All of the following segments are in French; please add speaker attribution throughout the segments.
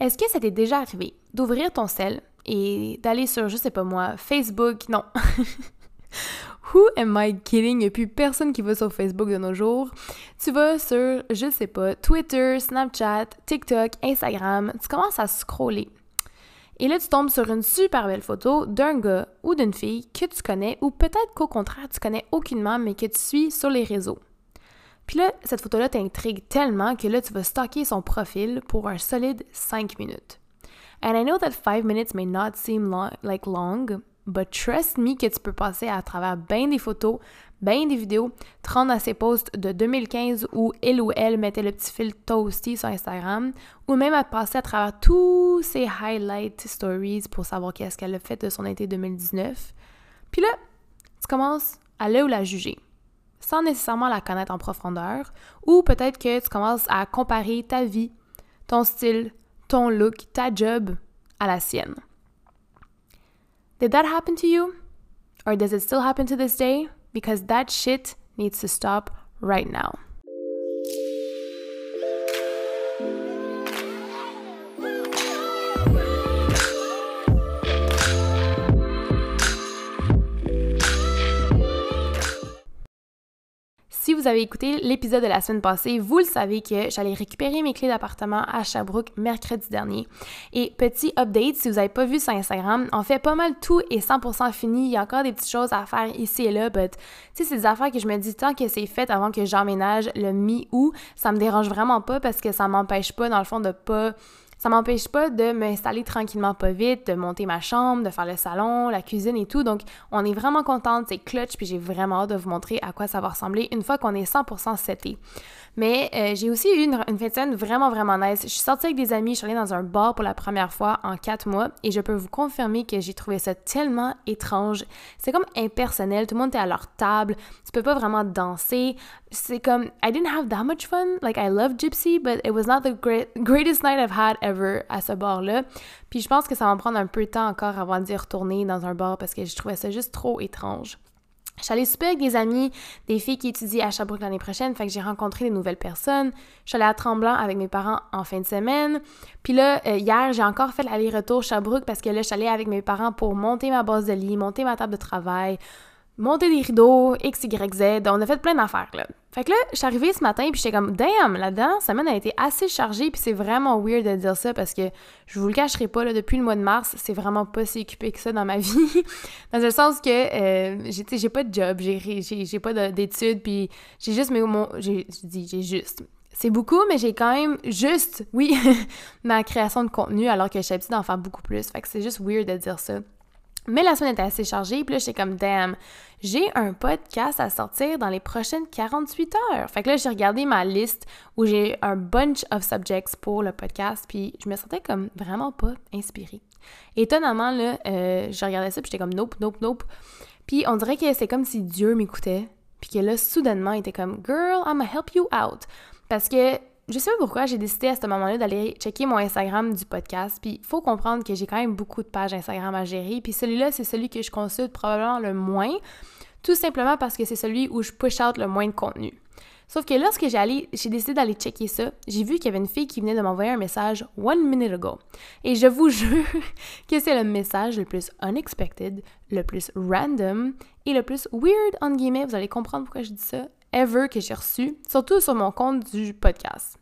Speaker 1: Est-ce que ça t'est déjà arrivé d'ouvrir ton sel et d'aller sur, je sais pas moi, Facebook, non. Who am I kidding? Il n'y a plus personne qui va sur Facebook de nos jours. Tu vas sur, je sais pas, Twitter, Snapchat, TikTok, Instagram. Tu commences à scroller. Et là, tu tombes sur une super belle photo d'un gars ou d'une fille que tu connais, ou peut-être qu'au contraire, tu connais aucunement, mais que tu suis sur les réseaux. Puis là, cette photo-là t'intrigue tellement que là, tu vas stocker son profil pour un solide 5 minutes. And I know that 5 minutes may not seem long, like long, but trust me que tu peux passer à travers bien des photos, bien des vidéos, te rendre à ces posts de 2015 où il ou elle mettait le petit fil toasty sur Instagram, ou même à passer à travers tous ces highlight stories pour savoir qu'est-ce qu'elle a fait de son été 2019. Puis là, tu commences à le ou la juger sans nécessairement la connaître en profondeur, ou peut-être que tu commences à comparer ta vie, ton style, ton look, ta job à la sienne. Did that happen to you? Or does it still happen to this day? Because that shit needs to stop right now. Vous avez écouté l'épisode de la semaine passée, vous le savez que j'allais récupérer mes clés d'appartement à Sherbrooke mercredi dernier. Et petit update, si vous n'avez pas vu sur Instagram, en fait pas mal tout est 100% fini. Il y a encore des petites choses à faire ici et là, but tu sais, c'est des affaires que je me dis tant que c'est fait avant que j'emménage le mi-août, ça me dérange vraiment pas parce que ça m'empêche pas, dans le fond, de pas ça m'empêche pas de m'installer tranquillement pas vite, de monter ma chambre, de faire le salon, la cuisine et tout. Donc, on est vraiment contente, c'est clutch, puis j'ai vraiment hâte de vous montrer à quoi ça va ressembler une fois qu'on est 100% seté. Mais euh, j'ai aussi eu une, une semaine vraiment, vraiment nice. Je suis sortie avec des amis, je suis allée dans un bar pour la première fois en quatre mois et je peux vous confirmer que j'ai trouvé ça tellement étrange. C'est comme impersonnel, tout le monde est à leur table, tu peux pas vraiment danser. C'est comme, I didn't have that much fun. Like, I love Gypsy, but it was not the greatest night I've had ever à ce bar-là. Puis je pense que ça va me prendre un peu de temps encore avant d'y retourner dans un bar parce que je trouvais ça juste trop étrange. Allée super avec des amis, des filles qui étudient à Sherbrooke l'année prochaine, fait que j'ai rencontré des nouvelles personnes. Allée à Tremblant avec mes parents en fin de semaine. Puis là, euh, hier, j'ai encore fait l'aller-retour Sherbrooke parce que là, allée avec mes parents pour monter ma base de lit, monter ma table de travail, monter des rideaux, X, Y, Z. On a fait plein d'affaires, là. Fait que là, je suis arrivée ce matin, puis j'étais comme, damn, la dernière semaine a été assez chargée, puis c'est vraiment weird de dire ça parce que je vous le cacherai pas, là, depuis le mois de mars, c'est vraiment pas si occupé que ça dans ma vie. dans le sens que euh, j'ai pas de job, j'ai pas d'études, puis j'ai juste mes. Mon, j'ai dit, j'ai juste. C'est beaucoup, mais j'ai quand même juste, oui, ma création de contenu alors que je suis habituée d'en faire beaucoup plus. Fait que c'est juste weird de dire ça. Mais la semaine était assez chargée, puis là, j'étais comme, damn, j'ai un podcast à sortir dans les prochaines 48 heures. Fait que là, j'ai regardé ma liste où j'ai un bunch of subjects pour le podcast, puis je me sentais comme vraiment pas inspirée. Étonnamment, là, euh, je regardais ça, puis j'étais comme, nope, nope, nope. Puis on dirait que c'est comme si Dieu m'écoutait, puis que là, soudainement, il était comme, girl, I'm help you out. Parce que je sais pas pourquoi j'ai décidé à ce moment-là d'aller checker mon Instagram du podcast. Puis faut comprendre que j'ai quand même beaucoup de pages Instagram à gérer. Puis celui-là, c'est celui que je consulte probablement le moins, tout simplement parce que c'est celui où je push out le moins de contenu. Sauf que lorsque j'ai décidé d'aller checker ça, j'ai vu qu'il y avait une fille qui venait de m'envoyer un message one minute ago. Et je vous jure que c'est le message le plus unexpected, le plus random et le plus weird, en guillemets, vous allez comprendre pourquoi je dis ça, ever que j'ai reçu, surtout sur mon compte du podcast.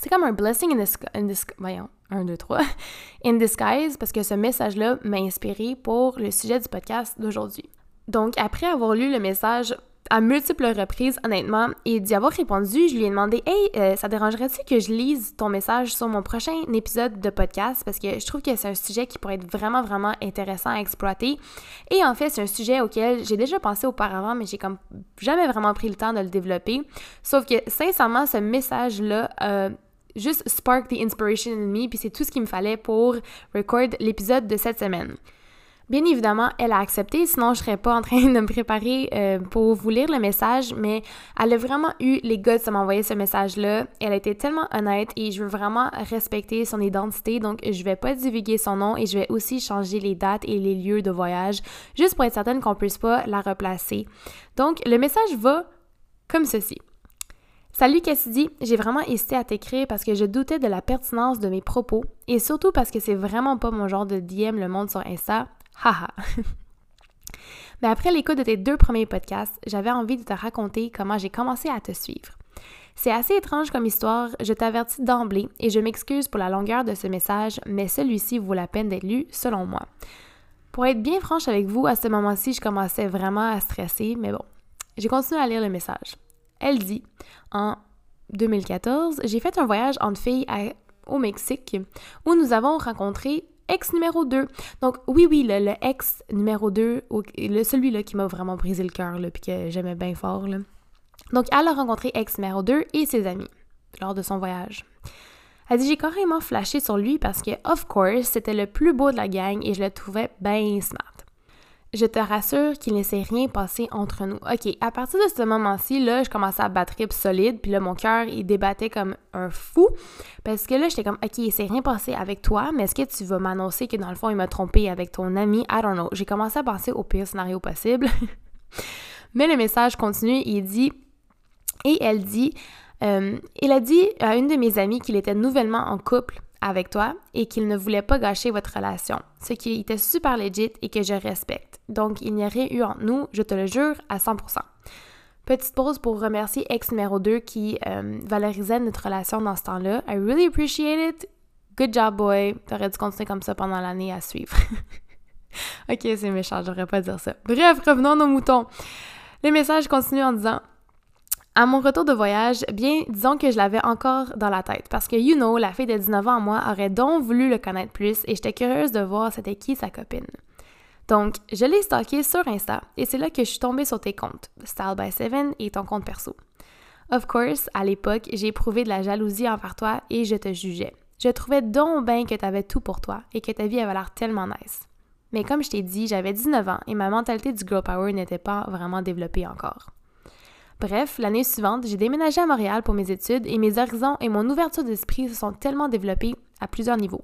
Speaker 1: C'est comme un blessing in disguise, voyons, un, deux, trois, in disguise, parce que ce message-là m'a inspiré pour le sujet du podcast d'aujourd'hui. Donc, après avoir lu le message à multiples reprises, honnêtement, et d'y avoir répondu, je lui ai demandé Hey, euh, ça dérangerait-tu que je lise ton message sur mon prochain épisode de podcast Parce que je trouve que c'est un sujet qui pourrait être vraiment, vraiment intéressant à exploiter. Et en fait, c'est un sujet auquel j'ai déjà pensé auparavant, mais j'ai comme jamais vraiment pris le temps de le développer. Sauf que, sincèrement, ce message-là, euh, juste spark the inspiration in me, puis c'est tout ce qu'il me fallait pour record l'épisode de cette semaine. Bien évidemment, elle a accepté, sinon je serais pas en train de me préparer euh, pour vous lire le message, mais elle a vraiment eu les gars de m'envoyer ce message-là. Elle a été tellement honnête et je veux vraiment respecter son identité, donc je vais pas divulguer son nom et je vais aussi changer les dates et les lieux de voyage, juste pour être certaine qu'on puisse pas la replacer. Donc, le message va comme ceci. Salut Cassidy, j'ai vraiment hésité à t'écrire parce que je doutais de la pertinence de mes propos et surtout parce que c'est vraiment pas mon genre de DM le monde sur Insta. Haha. Mais après l'écoute de tes deux premiers podcasts, j'avais envie de te raconter comment j'ai commencé à te suivre. C'est assez étrange comme histoire, je t'avertis d'emblée et je m'excuse pour la longueur de ce message, mais celui-ci vaut la peine d'être lu selon moi. Pour être bien franche avec vous, à ce moment-ci, je commençais vraiment à stresser, mais bon, j'ai continué à lire le message. Elle dit En 2014, j'ai fait un voyage entre filles au Mexique où nous avons rencontré ex numéro 2. Donc, oui, oui, le, ex numéro 2, le, celui-là qui m'a vraiment brisé le cœur, puis que j'aimais bien fort. Donc, elle a rencontré ex numéro 2 et ses amis lors de son voyage. Elle dit J'ai carrément flashé sur lui parce que, of course, c'était le plus beau de la gang et je le trouvais bien smart. Je te rassure qu'il ne s'est rien passé entre nous. OK, à partir de ce moment-ci, là, je commençais à battre solide, puis là, mon cœur, il débattait comme un fou, parce que là, j'étais comme, OK, il s'est rien passé avec toi, mais est-ce que tu vas m'annoncer que dans le fond, il m'a trompé avec ton ami? I don't know. J'ai commencé à penser au pire scénario possible. mais le message continue, il dit, et elle dit, euh, il a dit à une de mes amies qu'il était nouvellement en couple avec toi et qu'il ne voulait pas gâcher votre relation, ce qui était super legit et que je respecte. Donc, il n'y a rien eu entre nous, je te le jure, à 100%. Petite pause pour remercier ex numéro 2 qui euh, valorisait notre relation dans ce temps-là. I really appreciate it. Good job, boy. T'aurais dû continuer comme ça pendant l'année à suivre. ok, c'est méchant, j'aurais pas dire ça. Bref, revenons à nos moutons. Le message continue en disant à mon retour de voyage, bien, disons que je l'avais encore dans la tête parce que, you know, la fille de 19 ans en moi aurait donc voulu le connaître plus et j'étais curieuse de voir c'était qui sa copine. Donc, je l'ai stalké sur Insta et c'est là que je suis tombée sur tes comptes, Style by Seven et ton compte perso. Of course, à l'époque, j'ai éprouvé de la jalousie envers toi et je te jugeais. Je trouvais donc bien que tu avais tout pour toi et que ta vie avait l'air tellement nice. Mais comme je t'ai dit, j'avais 19 ans et ma mentalité du girl power n'était pas vraiment développée encore. Bref, l'année suivante, j'ai déménagé à Montréal pour mes études et mes horizons et mon ouverture d'esprit se sont tellement développés à plusieurs niveaux.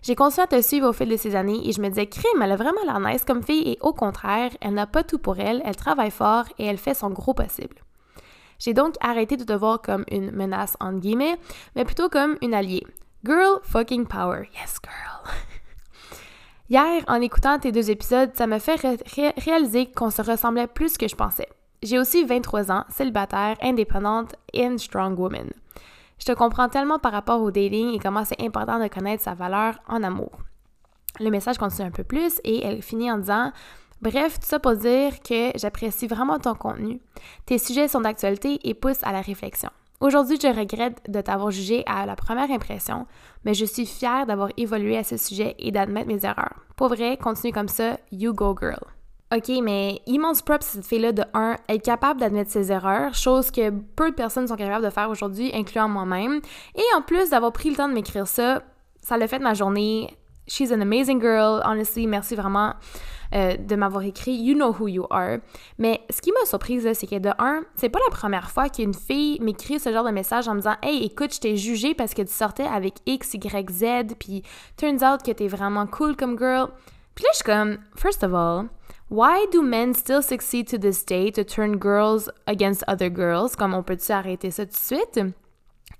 Speaker 1: J'ai continué à te suivre au fil de ces années et je me disais, crime, elle a vraiment l'air nice comme fille et au contraire, elle n'a pas tout pour elle, elle travaille fort et elle fait son gros possible. J'ai donc arrêté de te voir comme une menace entre guillemets, mais plutôt comme une alliée. Girl fucking power. Yes, girl. Hier, en écoutant tes deux épisodes, ça m'a fait réaliser qu'on se ressemblait plus que je pensais. J'ai aussi 23 ans, célibataire, indépendante and strong woman. Je te comprends tellement par rapport au dating et comment c'est important de connaître sa valeur en amour. Le message continue un peu plus et elle finit en disant Bref, tout ça pour dire que j'apprécie vraiment ton contenu. Tes sujets sont d'actualité et poussent à la réflexion. Aujourd'hui, je regrette de t'avoir jugé à la première impression, mais je suis fière d'avoir évolué à ce sujet et d'admettre mes erreurs. Pour vrai, continue comme ça, you go girl. OK, mais immense props cette fille-là de un, être capable d'admettre ses erreurs, chose que peu de personnes sont capables de faire aujourd'hui, incluant moi-même. Et en plus d'avoir pris le temps de m'écrire ça, ça l'a fait de ma journée. She's an amazing girl. Honestly, merci vraiment euh, de m'avoir écrit. You know who you are. Mais ce qui m'a surprise, c'est que de un, c'est pas la première fois qu'une fille m'écrit ce genre de message en me disant Hey, écoute, je t'ai jugé parce que tu sortais avec X, Y, Z, puis turns out que t'es vraiment cool comme girl. Puis là, je suis comme, first of all, Why do men still succeed to this day to turn girls against other girls? Comme on peut-tu arrêter ça tout de suite?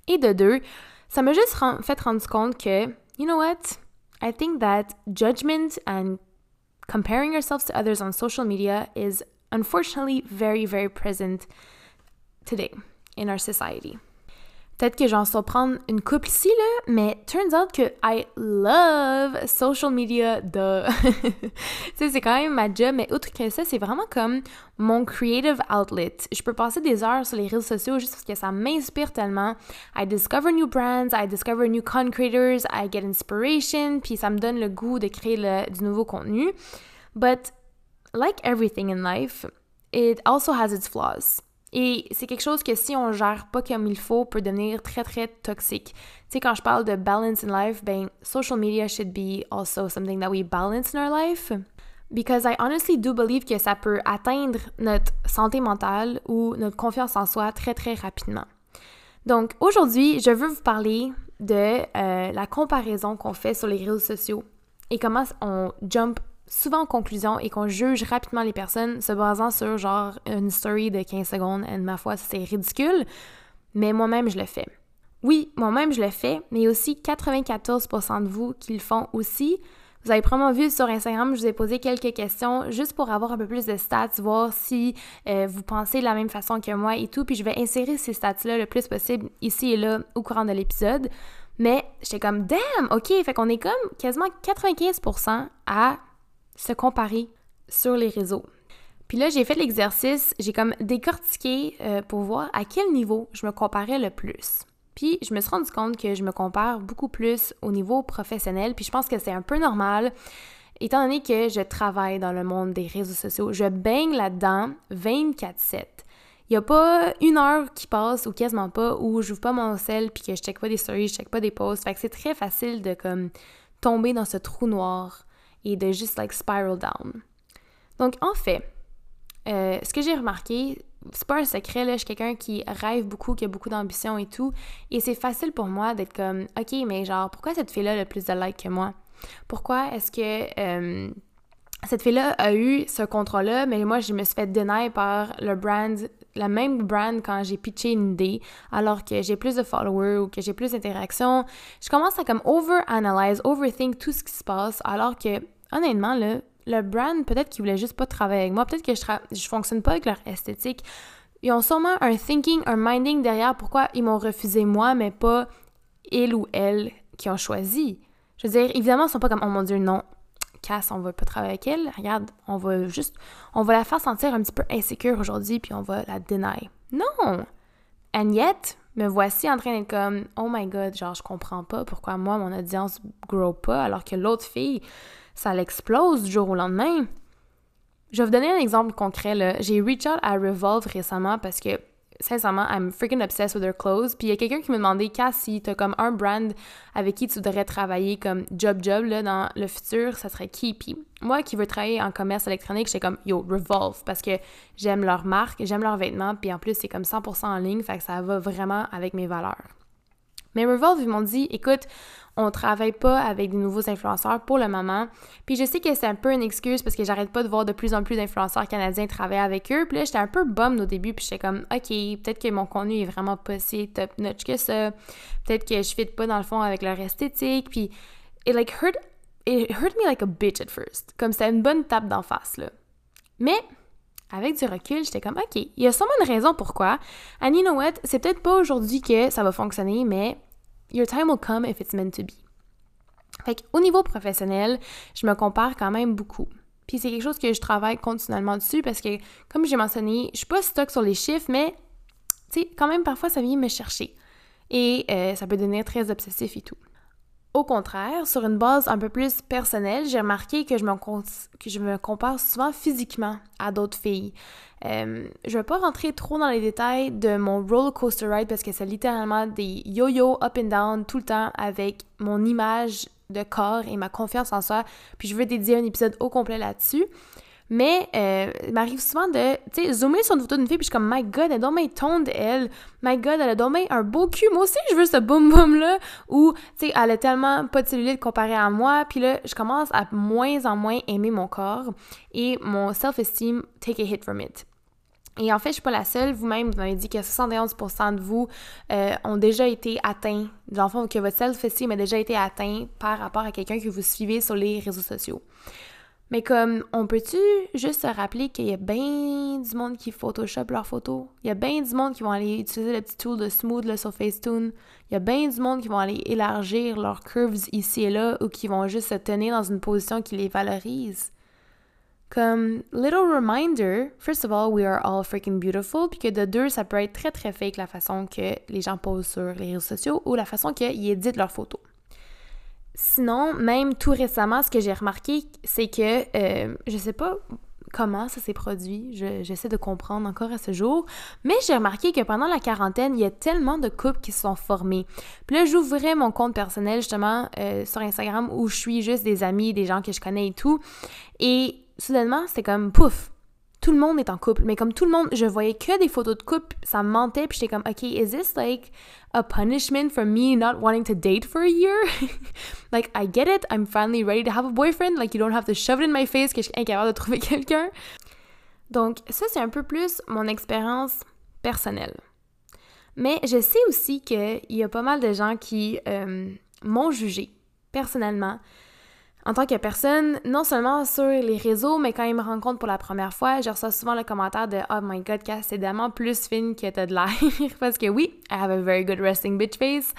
Speaker 1: Et de deux, ça m'a juste fait rendre compte que, you know what? I think that judgment and comparing yourselves to others on social media is unfortunately very, very present today in our society. Peut-être que j'en surprendre une couple ici, là, mais turns out que I love social media de. tu sais, c'est quand même ma job, mais outre que ça, c'est vraiment comme mon creative outlet. Je peux passer des heures sur les réseaux sociaux juste parce que ça m'inspire tellement. I discover new brands, I discover new content creators, I get inspiration, puis ça me donne le goût de créer du nouveau contenu. But like everything in life, it also has its flaws. Et c'est quelque chose que si on gère pas comme il faut, peut devenir très, très toxique. Tu sais, quand je parle de balance in life, ben, social media should be also something that we balance in our life. Because I honestly do believe que ça peut atteindre notre santé mentale ou notre confiance en soi très, très rapidement. Donc, aujourd'hui, je veux vous parler de euh, la comparaison qu'on fait sur les réseaux sociaux et comment on jump souvent en conclusion et qu'on juge rapidement les personnes se basant sur genre une story de 15 secondes. Et ma foi, c'est ridicule, mais moi-même, je le fais. Oui, moi-même, je le fais, mais aussi 94% de vous qui le font aussi. Vous avez probablement vu sur Instagram, je vous ai posé quelques questions juste pour avoir un peu plus de stats, voir si euh, vous pensez de la même façon que moi et tout. Puis je vais insérer ces stats-là le plus possible ici et là au courant de l'épisode. Mais j'étais comme, damn, ok, fait qu'on est comme quasiment 95% à se comparer sur les réseaux. Puis là, j'ai fait l'exercice, j'ai comme décortiqué euh, pour voir à quel niveau je me comparais le plus. Puis je me suis rendu compte que je me compare beaucoup plus au niveau professionnel, puis je pense que c'est un peu normal, étant donné que je travaille dans le monde des réseaux sociaux. Je baigne là-dedans 24-7. Il n'y a pas une heure qui passe, ou quasiment pas, où je n'ouvre pas mon sel, puis que je check pas des stories, je check pas des posts. Fait que c'est très facile de comme tomber dans ce trou noir et de juste like spiral down. Donc en fait, euh, ce que j'ai remarqué, c'est pas un secret, là, je suis quelqu'un qui rêve beaucoup, qui a beaucoup d'ambition et tout. Et c'est facile pour moi d'être comme, OK, mais genre, pourquoi cette fille-là a plus de likes que moi? Pourquoi est-ce que euh, cette fille-là a eu ce contrat-là, mais moi, je me suis fait deny par le brand, la même brand quand j'ai pitché une idée, alors que j'ai plus de followers ou que j'ai plus d'interactions. Je commence à comme over-analyze, overthink tout ce qui se passe, alors que, honnêtement, là, le brand, peut-être qu'ils voulaient juste pas travailler avec moi, peut-être que je, je fonctionne pas avec leur esthétique. Ils ont sûrement un thinking, un minding derrière pourquoi ils m'ont refusé moi, mais pas il ou elle qui ont choisi. Je veux dire, évidemment, ils sont pas comme, oh mon dieu, non, Cass, on va pas travailler avec elle. Regarde, on va juste, on va la faire sentir un petit peu insécure aujourd'hui, puis on va la deny. Non! And yet, me voici en train d'être comme, oh my god, genre, je comprends pas pourquoi moi, mon audience grow pas, alors que l'autre fille, ça l'explose du jour au lendemain. Je vais vous donner un exemple concret. J'ai reach out à Revolve récemment parce que, sincèrement, I'm freaking obsessed with their clothes. Puis il y a quelqu'un qui me demandait, Cass, si t'as comme un brand avec qui tu voudrais travailler comme job-job là, dans le futur, ça serait qui? Moi qui veux travailler en commerce électronique, j'étais comme, yo, Revolve, parce que j'aime leur marque, j'aime leurs vêtements, puis en plus, c'est comme 100% en ligne, fait que ça va vraiment avec mes valeurs. Mais Revolve, ils m'ont dit, écoute, on travaille pas avec des nouveaux influenceurs pour le moment. Puis je sais que c'est un peu une excuse parce que j'arrête pas de voir de plus en plus d'influenceurs canadiens travailler avec eux. Puis là, j'étais un peu bummed au début, puis j'étais comme, OK, peut-être que mon contenu est vraiment pas si top notch que ça. Peut-être que je fit pas dans le fond avec leur esthétique. Puis it like hurt, it hurt me like a bitch at first. Comme c'était une bonne tape d'en face, là. Mais avec du recul, j'étais comme, OK, il y a sûrement une raison pourquoi. And you know what? C'est peut-être pas aujourd'hui que ça va fonctionner, mais Your time will come if it's meant to be. Fait au niveau professionnel, je me compare quand même beaucoup. Puis c'est quelque chose que je travaille continuellement dessus parce que, comme j'ai mentionné, je suis pas stock sur les chiffres, mais tu sais, quand même parfois ça vient me chercher. Et euh, ça peut devenir très obsessif et tout. Au contraire, sur une base un peu plus personnelle, j'ai remarqué que je, me compare souvent physiquement à d'autres filles. Euh, je vais pas rentrer trop dans les détails de mon roller coaster ride parce que c'est littéralement des yo-yo up and down tout le temps avec mon image de corps et ma confiance en soi. Puis je veux dédier un épisode au complet là-dessus. Mais euh, il m'arrive souvent de, zoomer sur une photo d'une fille, puis je suis comme, my god, elle a donc tonde, elle. My god, elle a donc un beau cul. Moi aussi, je veux ce boum-boum-là. Ou, tu elle a tellement pas de cellulite comparé à moi. Puis là, je commence à moins en moins aimer mon corps. Et mon self-esteem take a hit from it. Et en fait, je suis pas la seule. Vous-même, vous m'avez dit que 71% de vous euh, ont déjà été atteints, dans le que votre self-esteem a déjà été atteint par rapport à quelqu'un que vous suivez sur les réseaux sociaux. Mais comme, on peut-tu juste se rappeler qu'il y a bien du monde qui Photoshop leurs photos? Il y a bien du monde qui vont aller utiliser le petit tool de Smooth là, sur Facetune. Il y a bien du monde qui vont aller élargir leurs curves ici et là ou qui vont juste se tenir dans une position qui les valorise. Comme, little reminder, first of all, we are all freaking beautiful, puis que de deux, ça peut être très très fake la façon que les gens posent sur les réseaux sociaux ou la façon qu'ils éditent leurs photos. Sinon, même tout récemment, ce que j'ai remarqué, c'est que euh, je sais pas comment ça s'est produit, j'essaie de comprendre encore à ce jour, mais j'ai remarqué que pendant la quarantaine, il y a tellement de couples qui se sont formés. Puis là, j'ouvrais mon compte personnel justement euh, sur Instagram où je suis juste des amis, des gens que je connais et tout, et soudainement, c'était comme pouf, tout le monde est en couple, mais comme tout le monde, je voyais que des photos de couple, ça me mentait, puis j'étais comme, ok, is this like a punishment for me not wanting to date for a year? like, I get it, I'm finally ready to have a boyfriend, like, you don't have to shove it in my face que je suis incapable de trouver quelqu'un. Donc, ça, c'est un peu plus mon expérience personnelle. Mais je sais aussi qu'il y a pas mal de gens qui euh, m'ont jugé personnellement en tant que personne, non seulement sur les réseaux, mais quand ils me rencontrent pour la première fois, je reçois souvent le commentaire de Oh my god, Cass, c'est vraiment plus fine que t'as de l'air. Parce que oui, I have a very good resting bitch face.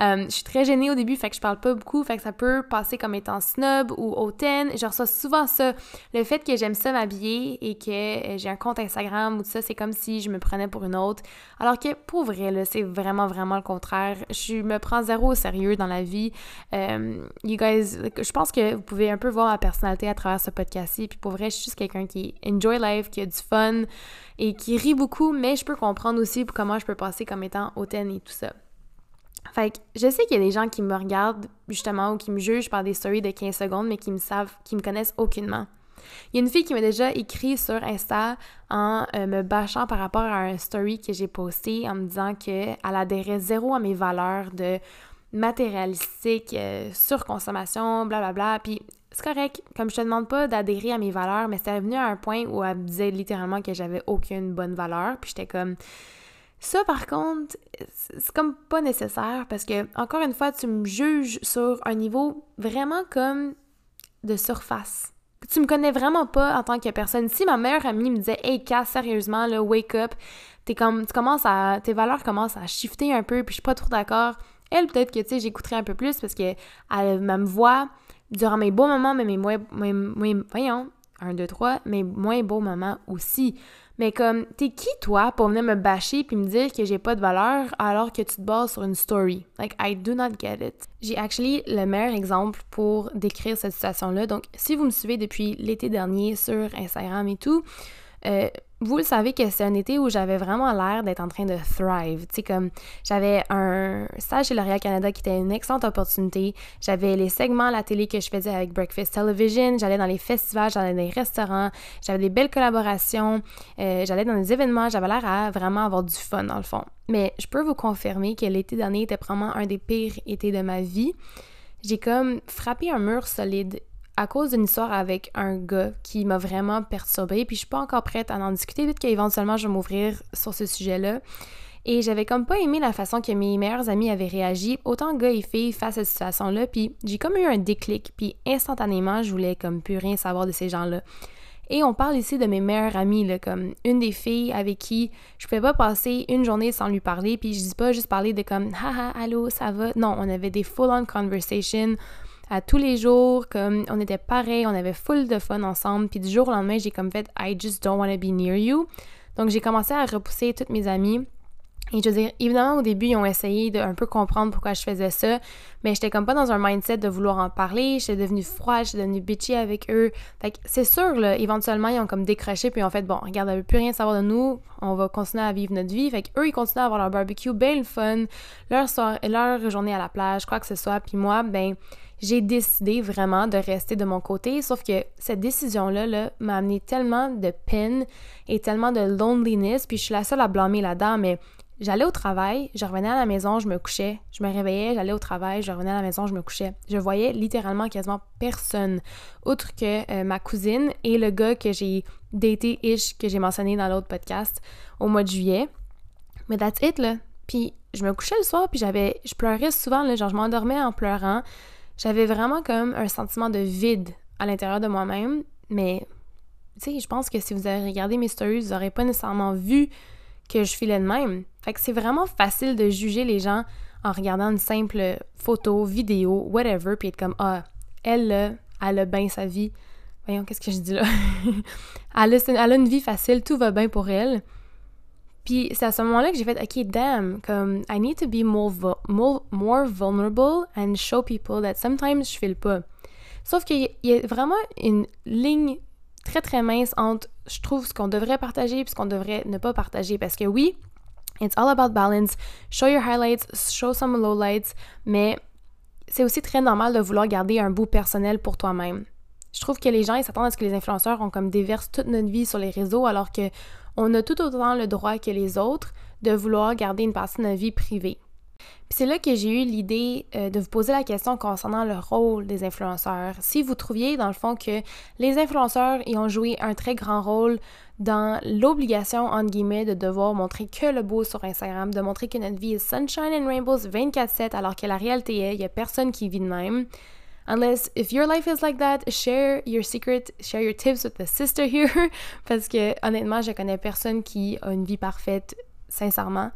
Speaker 1: Euh, je suis très gênée au début, fait que je parle pas beaucoup, fait que ça peut passer comme étant snob ou hautaine. Je reçois souvent ça. Le fait que j'aime ça m'habiller et que euh, j'ai un compte Instagram ou tout ça, c'est comme si je me prenais pour une autre. Alors que pour vrai, là, c'est vraiment, vraiment le contraire. Je me prends zéro au sérieux dans la vie. Euh, you guys, je pense que vous pouvez un peu voir ma personnalité à travers ce podcast-ci. Puis pour vrai, je suis juste quelqu'un qui enjoy life, qui a du fun et qui rit beaucoup, mais je peux comprendre aussi comment je peux passer comme étant hautaine et tout ça. Fait que je sais qu'il y a des gens qui me regardent justement ou qui me jugent par des stories de 15 secondes, mais qui me savent, qui me connaissent aucunement. Il y a une fille qui m'a déjà écrit sur Insta en euh, me bâchant par rapport à un story que j'ai posté en me disant qu'elle adhérait zéro à mes valeurs de matérialistique, euh, surconsommation, blablabla. Bla, bla. Puis c'est correct, comme je te demande pas d'adhérer à mes valeurs, mais c'est venu à un point où elle me disait littéralement que j'avais aucune bonne valeur. Puis j'étais comme ça, par contre, c'est comme pas nécessaire parce que, encore une fois, tu me juges sur un niveau vraiment comme de surface. Tu me connais vraiment pas en tant que personne. Si ma meilleure amie me disait Hey, Cass, sérieusement, là, wake up, comme, tu commences à, tes valeurs commencent à shifter un peu, puis je suis pas trop d'accord. Elle, peut-être que, tu sais, j'écouterais un peu plus parce que elle me voit durant mes beaux moments, mais mes moins, voyons, un, deux, trois, mes moins beaux moments aussi. Mais comme, t'es qui toi pour venir me bâcher puis me dire que j'ai pas de valeur alors que tu te bases sur une story? Like, I do not get it. J'ai actually le meilleur exemple pour décrire cette situation-là. Donc, si vous me suivez depuis l'été dernier sur Instagram et tout, euh, vous le savez que c'est un été où j'avais vraiment l'air d'être en train de thrive. Tu sais, comme j'avais un stage chez L'Oréal Canada qui était une excellente opportunité. J'avais les segments à la télé que je faisais avec Breakfast Television. J'allais dans les festivals, j'allais dans les restaurants. J'avais des belles collaborations. Euh, j'allais dans des événements. J'avais l'air à vraiment avoir du fun, dans le fond. Mais je peux vous confirmer que l'été dernier était probablement un des pires étés de ma vie. J'ai comme frappé un mur solide à cause d'une histoire avec un gars qui m'a vraiment perturbée, puis je suis pas encore prête à en discuter, vite qu'éventuellement je vais m'ouvrir sur ce sujet-là. Et j'avais comme pas aimé la façon que mes meilleurs amis avaient réagi, autant gars et filles face à cette situation-là, puis j'ai comme eu un déclic, puis instantanément, je voulais comme plus rien savoir de ces gens-là. Et on parle ici de mes meilleurs amis, là, comme une des filles avec qui je pouvais pas passer une journée sans lui parler, puis je dis pas juste parler de comme « haha, allô, ça va ». Non, on avait des full-on conversations, à tous les jours, comme on était pareil, on avait full de fun ensemble, puis du jour au lendemain, j'ai comme fait I just don't want to be near you. Donc j'ai commencé à repousser toutes mes amies. Et je veux dire, évidemment, au début, ils ont essayé de un peu comprendre pourquoi je faisais ça, mais j'étais comme pas dans un mindset de vouloir en parler, j'étais devenue froide, j'étais devenue bitchy avec eux. Fait que c'est sûr, là, éventuellement, ils ont comme décroché, puis ont fait, bon, regarde, elle veut plus rien savoir de nous, on va continuer à vivre notre vie. Fait que eux, ils continuent à avoir leur barbecue, bien le fun, leur, leur journée à la plage, quoi que ce soit, puis moi, ben, j'ai décidé vraiment de rester de mon côté, sauf que cette décision-là -là, m'a amené tellement de peine et tellement de loneliness, puis je suis la seule à blâmer là-dedans, mais j'allais au travail, je revenais à la maison, je me couchais, je me réveillais, j'allais au travail, je revenais à la maison, je me couchais. Je voyais littéralement quasiment personne, autre que euh, ma cousine et le gars que j'ai daté-ish, que j'ai mentionné dans l'autre podcast au mois de juillet. Mais that's it, là. Puis je me couchais le soir, puis j'avais, je pleurais souvent, là, genre je m'endormais en pleurant j'avais vraiment comme un sentiment de vide à l'intérieur de moi-même, mais tu sais, je pense que si vous avez regardé mes vous n'aurez pas nécessairement vu que je filais de même. Fait que c'est vraiment facile de juger les gens en regardant une simple photo, vidéo, whatever, puis être comme ah, elle là, elle a bien sa vie. Voyons, qu'est-ce que je dis là? elle a une vie facile, tout va bien pour elle. Puis c'est à ce moment-là que j'ai fait, OK, damn, comme, I need to be more, more, more vulnerable and show people that sometimes je file pas. Sauf qu'il y a vraiment une ligne très très mince entre, je trouve, ce qu'on devrait partager et ce qu'on devrait ne pas partager. Parce que oui, it's all about balance. Show your highlights, show some lowlights, mais c'est aussi très normal de vouloir garder un bout personnel pour toi-même. Je trouve que les gens, ils s'attendent à ce que les influenceurs ont comme déversent toute notre vie sur les réseaux, alors que on a tout autant le droit que les autres de vouloir garder une partie de notre vie privée. Puis c'est là que j'ai eu l'idée euh, de vous poser la question concernant le rôle des influenceurs. Si vous trouviez dans le fond que les influenceurs y ont joué un très grand rôle dans l'obligation, entre guillemets, de devoir montrer que le beau sur Instagram, de montrer que notre vie est sunshine and rainbows 24-7, alors que la réalité est, il n'y a personne qui vit de même. Unless, if your life is like that, share your secret, share your tips with the sister here. Parce que, honnêtement, je connais personne qui a une vie parfaite, sincèrement.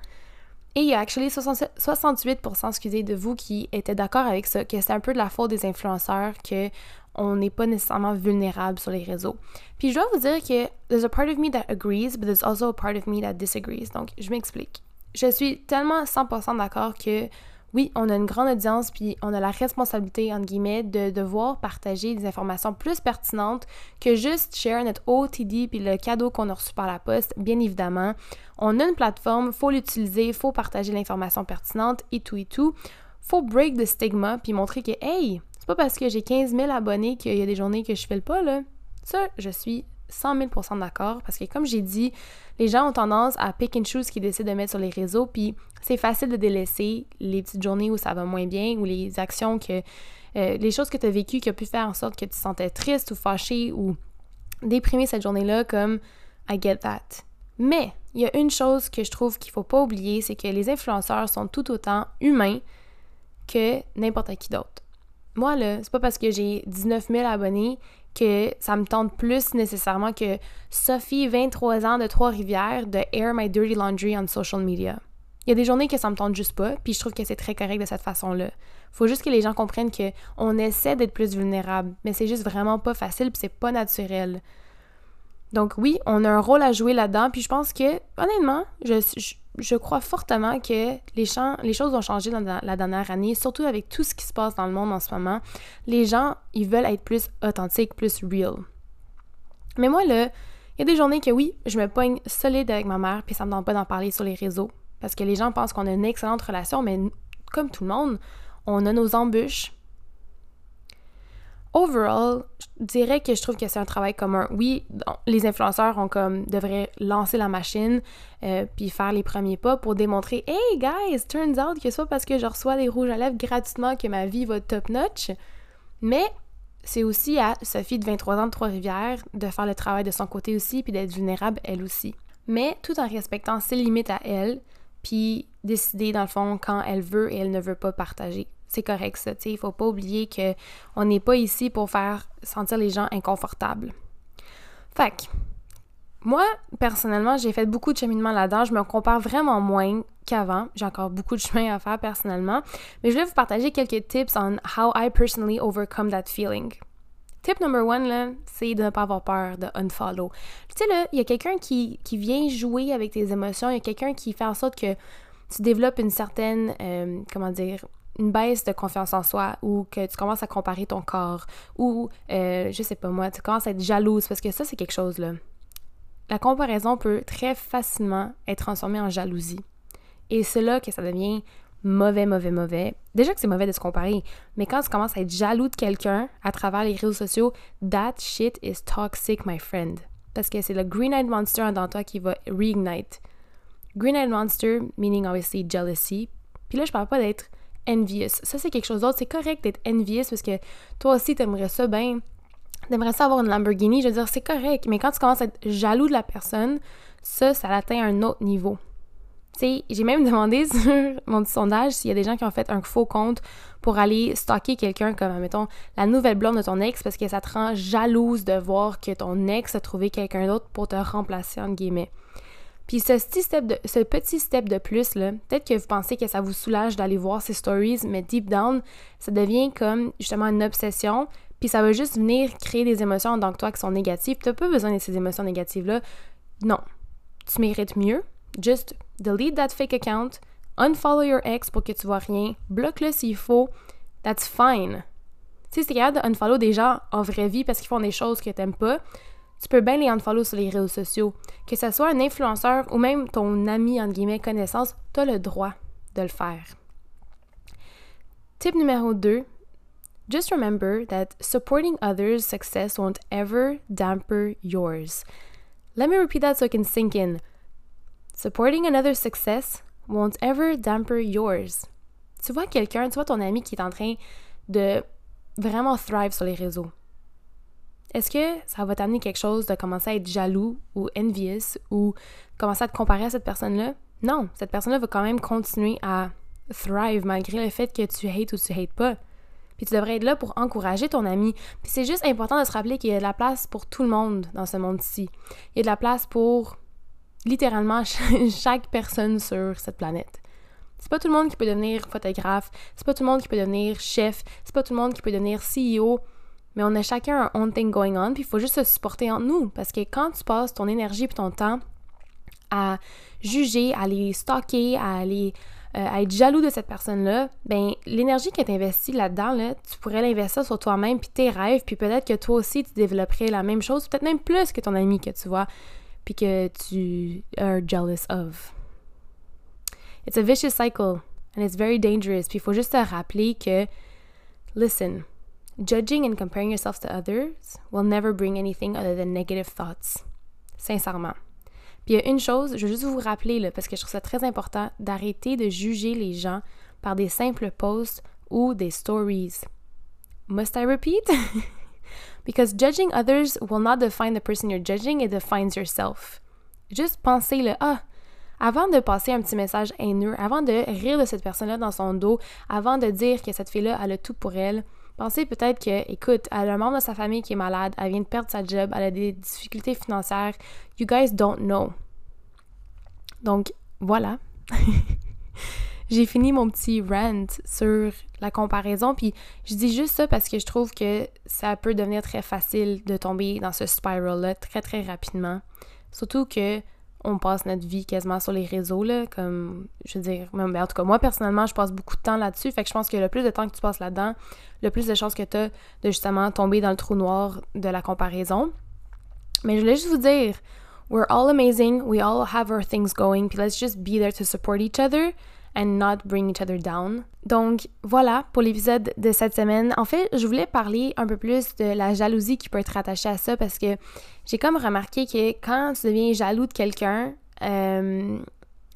Speaker 1: Et il y a actually 68% excusez, de vous qui étaient d'accord avec ça, que c'est un peu de la faute des influenceurs, que on n'est pas nécessairement vulnérable sur les réseaux. Puis je dois vous dire que there's a part of me that agrees, but there's also a part of me that disagrees. Donc je m'explique. Je suis tellement 100% d'accord que oui, on a une grande audience, puis on a la responsabilité, entre guillemets, de devoir partager des informations plus pertinentes que juste share notre OTD puis le cadeau qu'on a reçu par la poste, bien évidemment. On a une plateforme, faut l'utiliser, faut partager l'information pertinente et tout et tout. Faut break the stigma puis montrer que, hey, c'est pas parce que j'ai 15 000 abonnés qu'il y a des journées que je fais le pas, là. Ça, je suis 100 000% d'accord parce que, comme j'ai dit, les gens ont tendance à pick and choose qu'ils décident de mettre sur les réseaux, puis c'est facile de délaisser les petites journées où ça va moins bien ou les actions que. Euh, les choses que tu as vécues qui ont pu faire en sorte que tu te sentais triste ou fâché ou déprimé cette journée-là, comme I get that. Mais il y a une chose que je trouve qu'il faut pas oublier, c'est que les influenceurs sont tout autant humains que n'importe qui d'autre. Moi, là, c'est pas parce que j'ai 19 000 abonnés que ça me tente plus nécessairement que Sophie, 23 ans de Trois-Rivières, de air my dirty laundry on social media. Il y a des journées que ça me tente juste pas, puis je trouve que c'est très correct de cette façon-là. Faut juste que les gens comprennent que on essaie d'être plus vulnérable, mais c'est juste vraiment pas facile, puis c'est pas naturel. Donc oui, on a un rôle à jouer là-dedans, puis je pense que honnêtement, je, je, crois fortement que les, les choses ont changé dans la dernière année, surtout avec tout ce qui se passe dans le monde en ce moment. Les gens, ils veulent être plus authentiques, plus real. Mais moi là, il y a des journées que oui, je me pogne solide avec ma mère, puis ça me donne pas d'en parler sur les réseaux. Parce que les gens pensent qu'on a une excellente relation, mais comme tout le monde, on a nos embûches. Overall, je dirais que je trouve que c'est un travail commun. Oui, les influenceurs ont comme devraient lancer la machine euh, puis faire les premiers pas pour démontrer Hey guys, turns out que soit parce que je reçois des rouges à lèvres gratuitement que ma vie va top notch. Mais c'est aussi à Sophie de 23 ans de Trois-Rivières de faire le travail de son côté aussi puis d'être vulnérable elle aussi. Mais tout en respectant ses limites à elle, puis décider dans le fond quand elle veut et elle ne veut pas partager. C'est correct ça, il faut pas oublier que on n'est pas ici pour faire sentir les gens inconfortables. Fait moi, personnellement, j'ai fait beaucoup de cheminement là-dedans. Je me compare vraiment moins qu'avant. J'ai encore beaucoup de chemin à faire personnellement. Mais je vais vous partager quelques tips on how I personally overcome that feeling. Tip number one, là, c'est de ne pas avoir peur de unfollow. Tu sais, là, il y a quelqu'un qui, qui, vient jouer avec tes émotions, il y a quelqu'un qui fait en sorte que tu développes une certaine, euh, comment dire, une baisse de confiance en soi ou que tu commences à comparer ton corps ou, euh, je sais pas moi, tu commences à être jalouse parce que ça, c'est quelque chose, là. La comparaison peut très facilement être transformée en jalousie. Et c'est là que ça devient mauvais, mauvais, mauvais. Déjà que c'est mauvais de se comparer, mais quand tu commences à être jaloux de quelqu'un à travers les réseaux sociaux, that shit is toxic, my friend. Parce que c'est le green-eyed monster en dans toi qui va reignite. Green-eyed monster, meaning obviously jealousy. Puis là, je parle pas d'être envious. Ça, c'est quelque chose d'autre. C'est correct d'être envious parce que toi aussi, t'aimerais ça bien. T'aimerais ça avoir une Lamborghini. Je veux dire, c'est correct. Mais quand tu commences à être jaloux de la personne, ça, ça atteint un autre niveau j'ai même demandé sur mon petit sondage s'il y a des gens qui ont fait un faux compte pour aller stalker quelqu'un comme, mettons, la nouvelle blonde de ton ex parce que ça te rend jalouse de voir que ton ex a trouvé quelqu'un d'autre pour te remplacer, entre guillemets. Puis ce petit step de, ce petit step de plus, peut-être que vous pensez que ça vous soulage d'aller voir ces stories, mais deep down, ça devient comme justement une obsession, puis ça va juste venir créer des émotions dans toi qui sont négatives. Tu n'as pas besoin de ces émotions négatives-là. Non. Tu mérites mieux. Just delete that fake account, unfollow your ex pour que tu vois rien, bloque-le s'il faut, that's fine. Tu sais, c'est capable de unfollow des gens en vraie vie parce qu'ils font des choses que t'aimes pas, tu peux bien les unfollow sur les réseaux sociaux. Que ce soit un influenceur ou même ton ami, entre guillemets, connaissance, t'as le droit de le faire. Tip numéro 2, just remember that supporting others' success won't ever damper yours. Let me repeat that so it can sink in. Supporting another's success won't ever damper yours. Tu vois quelqu'un, tu vois ton ami qui est en train de vraiment thrive sur les réseaux. Est-ce que ça va t'amener quelque chose de commencer à être jaloux ou envious ou commencer à te comparer à cette personne-là? Non, cette personne-là va quand même continuer à thrive malgré le fait que tu hates ou tu hates pas. Puis tu devrais être là pour encourager ton ami. Puis c'est juste important de se rappeler qu'il y a de la place pour tout le monde dans ce monde-ci. Il y a de la place pour littéralement chaque personne sur cette planète. C'est pas tout le monde qui peut devenir photographe, c'est pas tout le monde qui peut devenir chef, c'est pas tout le monde qui peut devenir CEO, mais on a chacun un own thing going on, puis il faut juste se supporter entre nous parce que quand tu passes ton énergie et ton temps à juger, à les stalker, à aller euh, à être jaloux de cette personne-là, ben l'énergie qui est investie là-dedans, là, tu pourrais l'investir sur toi-même puis tes rêves, puis peut-être que toi aussi tu développerais la même chose, peut-être même plus que ton ami que tu vois, puis que tu es jealous of. It's a vicious cycle and it's very dangerous. Puis il faut juste te rappeler que, listen, judging and comparing yourself to others will never bring anything other than negative thoughts. Sincèrement. Puis il y a une chose, je veux juste vous rappeler, là, parce que je trouve ça très important, d'arrêter de juger les gens par des simples posts ou des stories. Must I repeat? because judging others will not define the person you're judging, it defines yourself. Juste pensez le ah, avant de passer un petit message haineux, avant de rire de cette personne-là dans son dos, avant de dire que cette fille-là, a tout pour elle, pensez peut-être que, écoute, elle a un membre de sa famille qui est malade, elle vient de perdre sa job, elle a des difficultés financières. You guys don't know. Donc, voilà. J'ai fini mon petit rant sur la comparaison, puis je dis juste ça parce que je trouve que ça peut devenir très facile de tomber dans ce spiral-là très très rapidement. Surtout que on passe notre vie quasiment sur les réseaux, là, comme, je veux dire, même, ben, en tout cas, moi, personnellement, je passe beaucoup de temps là-dessus, fait que je pense que le plus de temps que tu passes là-dedans, le plus de chances que tu as de justement tomber dans le trou noir de la comparaison. Mais je voulais juste vous dire, we're all amazing, we all have our things going, let's just be there to support each other and not bring each other down. Donc voilà pour l'épisode de cette semaine. En fait, je voulais parler un peu plus de la jalousie qui peut être attachée à ça parce que j'ai comme remarqué que quand tu deviens jaloux de quelqu'un, euh,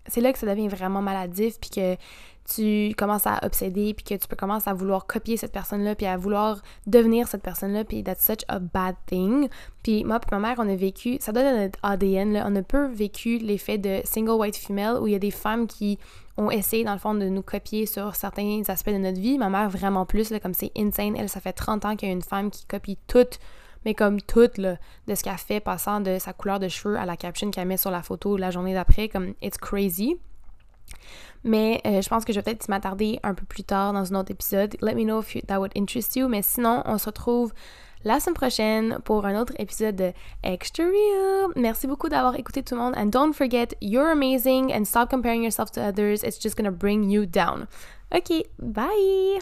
Speaker 1: c'est là que ça devient vraiment maladif puis que tu commences à obséder puis que tu peux commencer à vouloir copier cette personne-là puis à vouloir devenir cette personne-là puis that's such a bad thing. Puis moi et ma mère, on a vécu, ça donne notre ADN, là, on a peu vécu l'effet de single white female où il y a des femmes qui ont essayé dans le fond de nous copier sur certains aspects de notre vie. Ma mère vraiment plus, là, comme c'est insane. Elle, ça fait 30 ans qu'il y a une femme qui copie toutes mais comme toute, là, de ce qu'elle fait, passant de sa couleur de cheveux à la caption qu'elle met sur la photo la journée d'après, comme it's crazy. Mais euh, je pense que je vais peut-être m'attarder un peu plus tard dans un autre épisode. Let me know if that would interest you. Mais sinon, on se retrouve la semaine prochaine pour un autre épisode de Extra Real. Merci beaucoup d'avoir écouté tout le monde. And don't forget, you're amazing and stop comparing yourself to others. It's just gonna bring you down. Ok, bye!